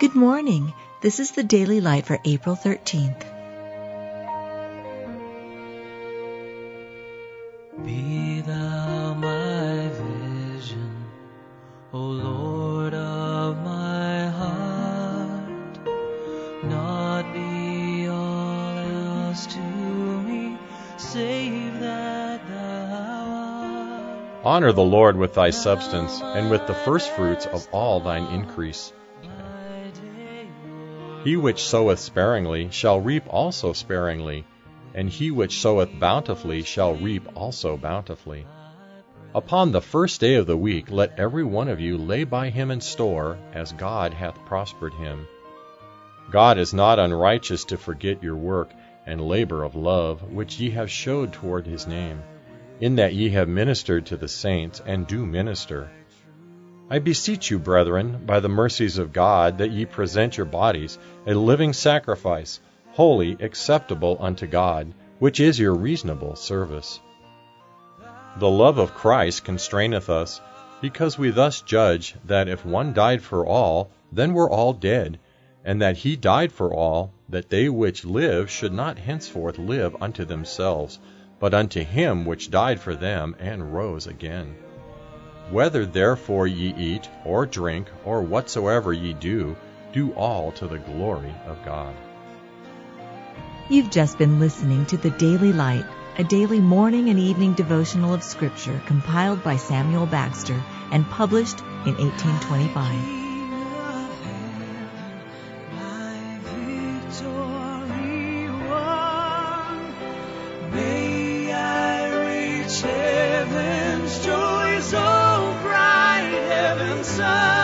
Good morning. This is the Daily Light for April 13th. Be thou my vision, O Lord of my heart. Not be all else to me, save that thou art. Honor the Lord with thy substance, and with the firstfruits of all thine increase. He which soweth sparingly shall reap also sparingly, and he which soweth bountifully shall reap also bountifully. Upon the first day of the week let every one of you lay by him in store, as God hath prospered him. God is not unrighteous to forget your work and labor of love, which ye have showed toward his name, in that ye have ministered to the saints, and do minister. I beseech you, brethren, by the mercies of God, that ye present your bodies a living sacrifice, holy, acceptable unto God, which is your reasonable service. The love of Christ constraineth us, because we thus judge that if one died for all, then were all dead, and that he died for all, that they which live should not henceforth live unto themselves, but unto him which died for them and rose again. Whether therefore ye eat, or drink, or whatsoever ye do, do all to the glory of God. You've just been listening to the Daily Light, a daily morning and evening devotional of Scripture compiled by Samuel Bagster and published in 1825. King of heaven, my victory won. May I reach heaven's joy so bright, heaven's sun.